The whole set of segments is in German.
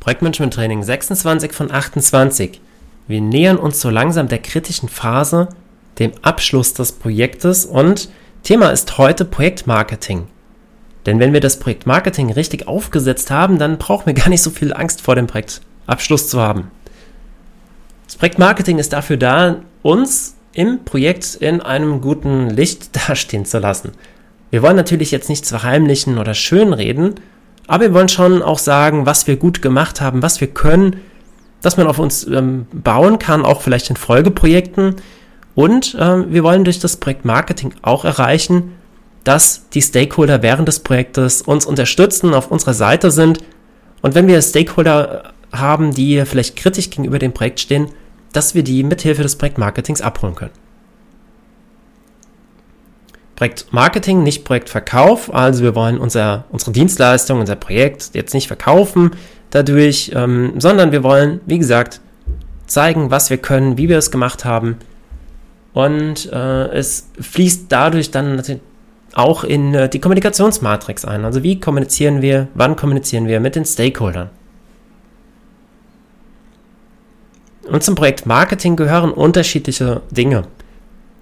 Projektmanagement Training 26 von 28. Wir nähern uns so langsam der kritischen Phase, dem Abschluss des Projektes und Thema ist heute Projektmarketing. Denn wenn wir das Projektmarketing richtig aufgesetzt haben, dann brauchen wir gar nicht so viel Angst vor dem Projektabschluss zu haben. Das Projektmarketing ist dafür da, uns im Projekt in einem guten Licht dastehen zu lassen. Wir wollen natürlich jetzt nichts verheimlichen oder schönreden, aber wir wollen schon auch sagen, was wir gut gemacht haben, was wir können, dass man auf uns ähm, bauen kann, auch vielleicht in Folgeprojekten. Und ähm, wir wollen durch das Projekt Marketing auch erreichen, dass die Stakeholder während des Projektes uns unterstützen, auf unserer Seite sind. Und wenn wir Stakeholder haben, die vielleicht kritisch gegenüber dem Projekt stehen, dass wir die mithilfe des Projektmarketings abholen können. Projektmarketing, nicht Projektverkauf. Also wir wollen unser, unsere Dienstleistung, unser Projekt jetzt nicht verkaufen dadurch, ähm, sondern wir wollen, wie gesagt, zeigen, was wir können, wie wir es gemacht haben. Und äh, es fließt dadurch dann auch in äh, die Kommunikationsmatrix ein. Also wie kommunizieren wir, wann kommunizieren wir mit den Stakeholdern. Und zum Projekt Marketing gehören unterschiedliche Dinge.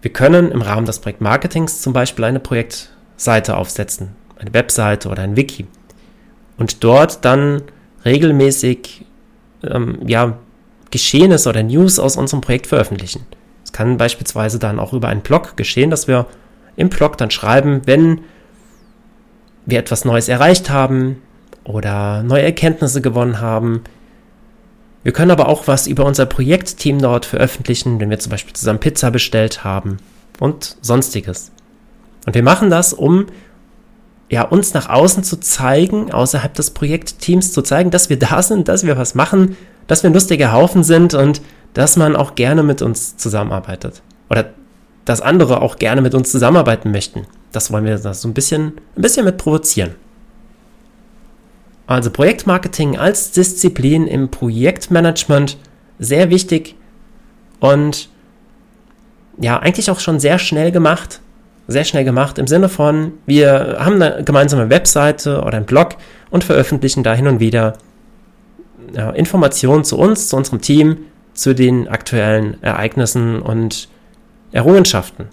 Wir können im Rahmen des Projektmarketings zum Beispiel eine Projektseite aufsetzen, eine Webseite oder ein Wiki. Und dort dann regelmäßig ähm, ja, Geschehnisse oder News aus unserem Projekt veröffentlichen. Es kann beispielsweise dann auch über einen Blog geschehen, dass wir im Blog dann schreiben, wenn wir etwas Neues erreicht haben oder neue Erkenntnisse gewonnen haben, wir können aber auch was über unser Projektteam dort veröffentlichen, wenn wir zum Beispiel zusammen Pizza bestellt haben und sonstiges. Und wir machen das, um ja, uns nach außen zu zeigen, außerhalb des Projektteams zu zeigen, dass wir da sind, dass wir was machen, dass wir ein lustiger Haufen sind und dass man auch gerne mit uns zusammenarbeitet. Oder dass andere auch gerne mit uns zusammenarbeiten möchten. Das wollen wir so ein bisschen, ein bisschen mit provozieren. Also Projektmarketing als Disziplin im Projektmanagement sehr wichtig und ja, eigentlich auch schon sehr schnell gemacht. Sehr schnell gemacht im Sinne von, wir haben eine gemeinsame Webseite oder einen Blog und veröffentlichen da hin und wieder ja, Informationen zu uns, zu unserem Team, zu den aktuellen Ereignissen und Errungenschaften.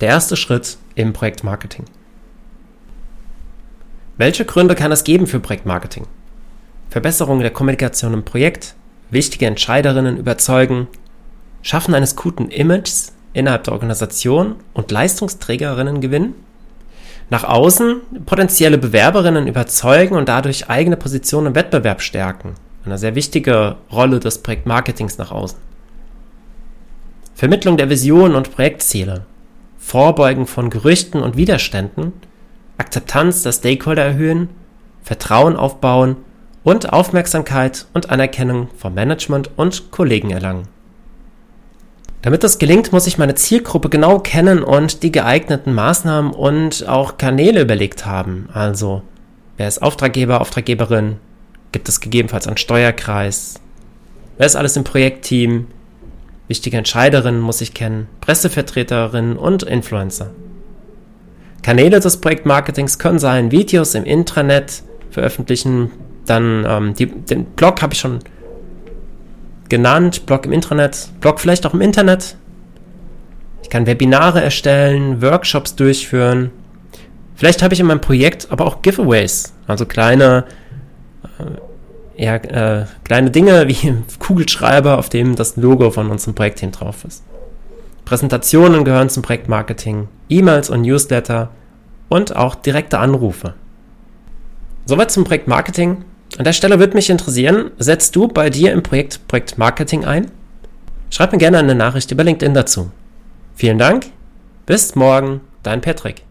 Der erste Schritt im Projektmarketing. Welche Gründe kann es geben für Projektmarketing? Verbesserung der Kommunikation im Projekt, wichtige Entscheiderinnen überzeugen, Schaffen eines guten Images innerhalb der Organisation und Leistungsträgerinnen gewinnen, nach außen potenzielle Bewerberinnen überzeugen und dadurch eigene Positionen im Wettbewerb stärken. Eine sehr wichtige Rolle des Projektmarketings nach außen. Vermittlung der Vision und Projektziele, Vorbeugen von Gerüchten und Widerständen Akzeptanz der Stakeholder erhöhen, Vertrauen aufbauen und Aufmerksamkeit und Anerkennung vom Management und Kollegen erlangen. Damit das gelingt, muss ich meine Zielgruppe genau kennen und die geeigneten Maßnahmen und auch Kanäle überlegt haben. Also, wer ist Auftraggeber, Auftraggeberin? Gibt es gegebenenfalls einen Steuerkreis? Wer ist alles im Projektteam? Wichtige Entscheiderinnen muss ich kennen, Pressevertreterinnen und Influencer. Kanäle des Projektmarketings können sein Videos im Intranet veröffentlichen, dann ähm, die, den Blog habe ich schon genannt, Blog im Intranet, Blog vielleicht auch im Internet. Ich kann Webinare erstellen, Workshops durchführen. Vielleicht habe ich in meinem Projekt aber auch Giveaways, also kleine, äh, ja, äh, kleine Dinge wie Kugelschreiber, auf dem das Logo von unserem Projektteam drauf ist. Präsentationen gehören zum Projektmarketing, E-Mails und Newsletter und auch direkte Anrufe. Soweit zum Projektmarketing. An der Stelle würde mich interessieren, setzt du bei dir im Projekt Projektmarketing ein? Schreib mir gerne eine Nachricht über LinkedIn dazu. Vielen Dank, bis morgen, dein Patrick.